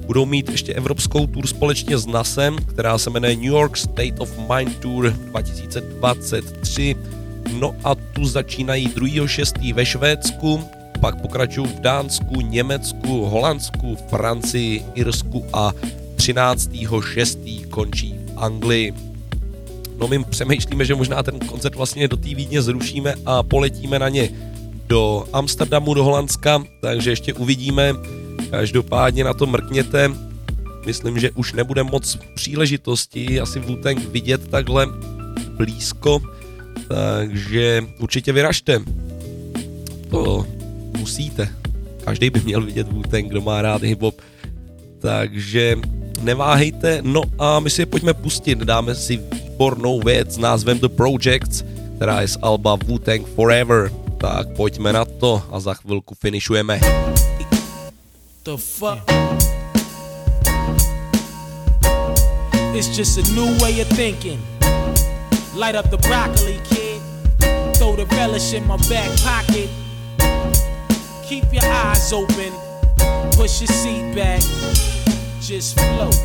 budou mít ještě evropskou tour společně s NASem, která se jmenuje New York State of Mind Tour 2023. No a tu začínají 2.6. ve Švédsku, pak pokračují v Dánsku, Německu, Holandsku, Francii, Irsku a 13.6. končí v Anglii. No my přemýšlíme, že možná ten koncert vlastně do té Vídně zrušíme a poletíme na ně do Amsterdamu, do Holandska, takže ještě uvidíme. Každopádně na to mrkněte. Myslím, že už nebude moc příležitosti asi wu vidět takhle blízko, takže určitě vyražte. To musíte. Každý by měl vidět wu kdo má rád hip-hop. Takže neváhejte, no a my si je pojďme pustit, dáme si výbornou věc s názvem The Projects, která je z Alba Wu-Tang Forever. Tak pojďme na to a za chvilku finišujeme. The fuck? It's just a new way of thinking. Light up the broccoli, kid. Throw the relish in my back pocket. Keep your eyes open. Push your seat back. Just float.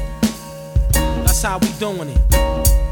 That's how we doing it.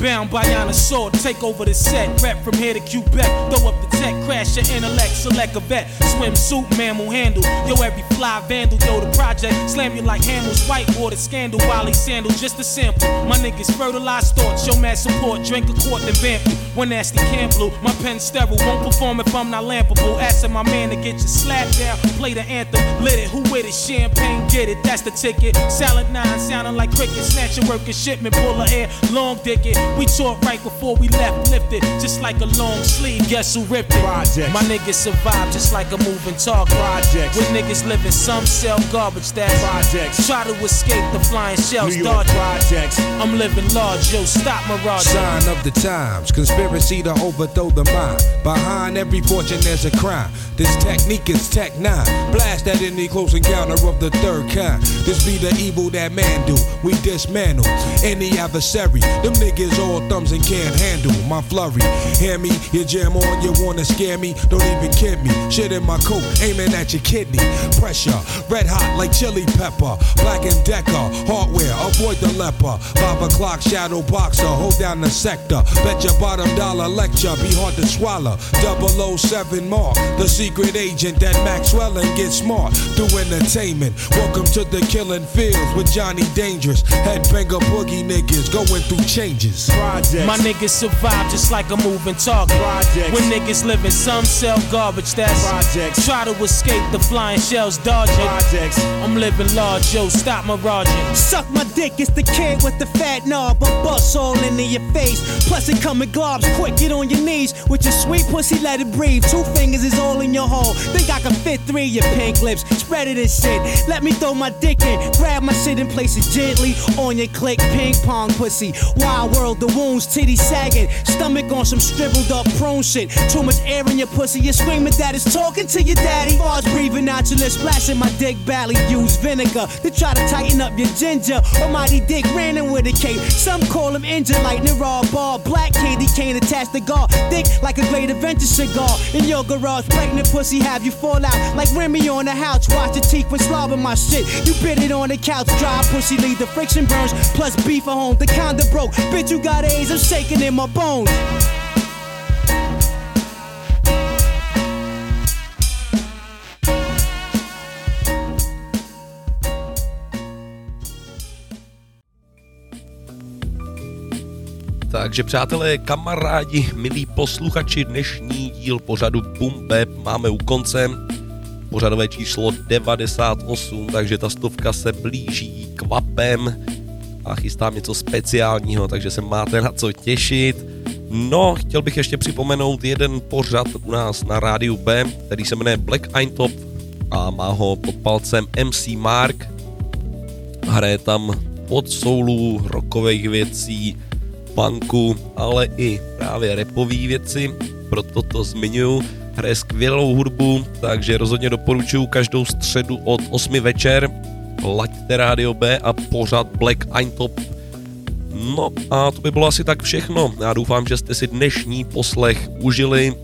Bound by honor sword, take over the set. Rep from here to Quebec. Throw up the tech, crash your intellect, select a vet. Swimsuit, mammal handle. Yo, every fly vandal, yo, the project. Slam you like Hamill's whitewater scandal. Wally sandal, just a sample. My niggas fertilize thoughts, show mad support. Drink a quart, then vamp you. One nasty can blue. My pen sterile, won't perform if I'm not lampable. Asking my man to get your slapped down. Play the anthem, lit it. Who with it? Champagne, get it. That's the ticket. Salad nine, sounding like cricket. Snatch a working shipment, pull a air, long dick it. We talked right before we left, lifted just like a long sleeve. Guess who ripped it? Projects. My niggas survive just like a moving target. Projects. With niggas living, some sell garbage that projects. Try to escape the flying shells. New York projects. I'm living large, yo. Stop mirage. Sign of the times, conspiracy to overthrow the mind. Behind every fortune, there's a crime. This technique is Tech 9. Blast at any close encounter of the third kind. This be the evil that man do. We dismantle any adversary. Them niggas all thumbs and can't handle my flurry. Hear me? You jam on, you wanna scare me? Don't even kid me. Shit in my coat, aiming at your kidney. Pressure, red hot like chili pepper. Black and Decker, hardware, avoid the leper. Five o'clock, shadow boxer, hold down the sector. Bet your bottom dollar lecture, be hard to swallow. 007 mark, the secret agent that Maxwell and get smart. through entertainment. Welcome to the killing fields with Johnny Dangerous. Headbanger boogie niggas going through changes. Projects. My niggas survive just like a moving target. Projects. When niggas living, some sell garbage. That's projects. Try to escape the flying shells, dodging. Projects. I'm living large, yo. Stop miraging. Suck my dick, it's the kid with the fat knob. A bust all into your face. Plus it come in globs. Quick, get on your knees with your sweet pussy, let it breathe. Two fingers is all in your hole. Think I can fit three of your pink lips. Spread it and shit. Let me throw my dick in. Grab my shit and place it gently on your click. Ping pong pussy. Wild world, the wounds, titties sagging. Stomach on some shriveled up prone shit. Too much air in your pussy. You're screaming that it's talking to your daddy. Bars breathing out your lips, splashing my dick belly. Use vinegar to try to tighten up your ginger. Almighty dick ran with a cape. Some call him engine lightning raw ball. Black candy cane attached to guard. Thick like a great adventure cigar. In your garage, pregnant pussy have you fall out like Remy on the couch. Watch your teeth when slobbing my shit. You bit it on the couch, dry pussy leave the friction burns. Plus beef at home, the kinda broke. Bitch, you got AIDS, I'm shaking in my bones. Takže přátelé, kamarádi, milí posluchači, dnešní díl pořadu Boom Bap máme u konce. Pořadové číslo 98, takže ta stovka se blíží kvapem a chystám něco speciálního, takže se máte na co těšit. No, chtěl bych ještě připomenout jeden pořad u nás na rádiu B, který se jmenuje Black Top a má ho pod palcem MC Mark. Hraje tam od soulů, rockových věcí, punku, ale i právě repové věci, proto to zmiňuju. Hraje skvělou hudbu, takže rozhodně doporučuji každou středu od 8 večer. Laďte Radio B a pořád Black Top. No a to by bylo asi tak všechno. Já doufám, že jste si dnešní poslech užili.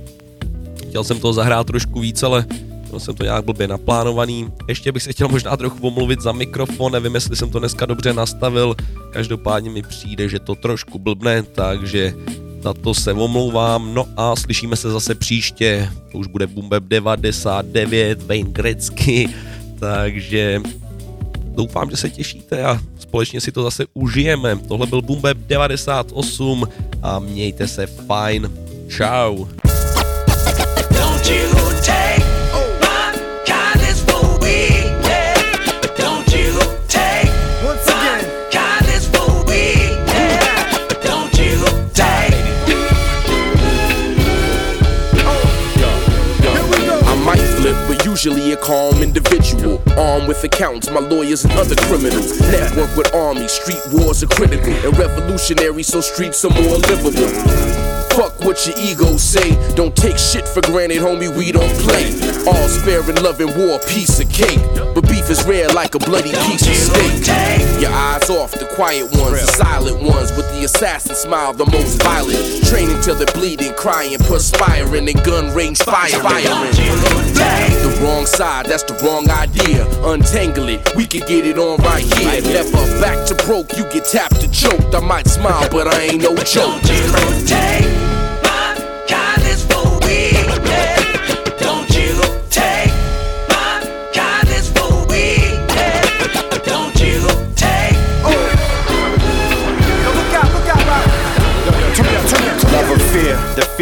Chtěl jsem to zahrát trošku víc, ale Měl jsem to nějak blbě naplánovaný. Ještě bych se chtěl možná trochu omluvit za mikrofon, nevím, jestli jsem to dneska dobře nastavil. Každopádně mi přijde, že to trošku blbne, takže za to se omlouvám. No a slyšíme se zase příště. To už bude Bumbeb 99, Wayne Gretzky, takže doufám, že se těšíte a společně si to zase užijeme. Tohle byl Bumbeb 98 a mějte se fajn. Ciao. Usually a calm individual. Armed with accounts, my lawyers and other criminals. Network with armies, street wars are critical and revolutionary, so streets are more livable. Fuck what your ego say. Don't take shit for granted, homie. We don't play. All's fair in love and war, piece of cake. But beef is rare like a bloody piece of steak. Your eyes off, the quiet ones, the silent ones, with the assassin smile, the most violent. Training till they're bleeding, crying, perspiring, and gun range fire, firing. The wrong side, that's the wrong idea. Untangle it, we can get it on right here. Never back to broke, you get tapped and choked. I might smile, but I ain't no joke.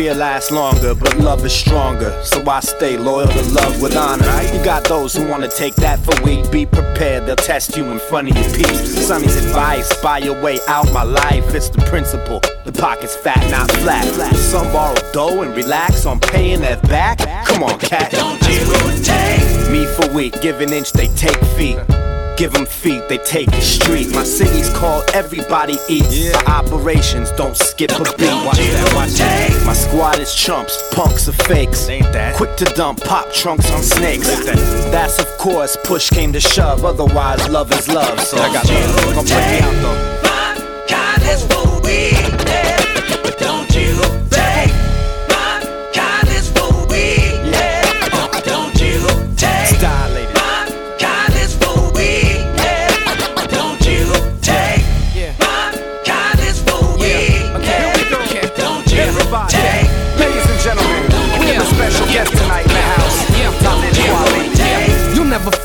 Fear, lasts longer, but love is stronger. So I stay loyal to love with honor. You got those who wanna take that for weak. Be prepared, they'll test you in front of your peeps. Sonny's advice, buy your way out my life. It's the principle. The pocket's fat, not flat. Some borrow dough and relax on paying that back. Come on, cat. Don't you take Me for weak, give an inch, they take feet. Give them feet, they take the street. My city's called Everybody Eats. My operations, don't skip a beat. Watch that, watch that. My squad is chumps, punks are fakes. Ain't that? Quick to dump pop trunks on snakes. That's of course, push came to shove. Otherwise, love is love. So I got love. Don't break me out though. my kindness for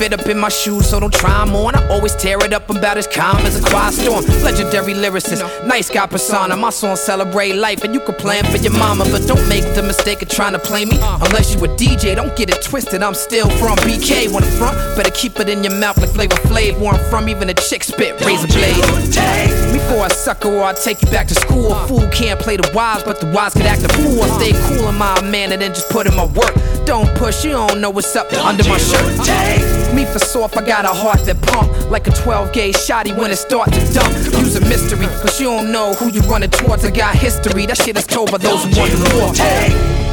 Fit up in my shoes, so don't try 'em on. I always tear it up about as calm as a quiet storm. Legendary lyricist, nice guy persona. My song celebrate life, and you can plan for your mama, but don't make the mistake of trying to play me. Unless you a DJ, don't get it twisted. I'm still from BK. When I'm from, better keep it in your mouth like Flavor Flav. Where I'm from, even a chick spit razor blade. Before I sucker or I take you back to school. A fool can't play the wise, but the wise could act a fool. I stay cool in my man and then just put in my work. Don't push, you don't know what's up under my shirt. Me for soft, I got a heart that pump like a 12 gauge shotty when it start to dump. Use a mystery, cause you don't know who you running towards. I got history, that shit is told by those who want the war.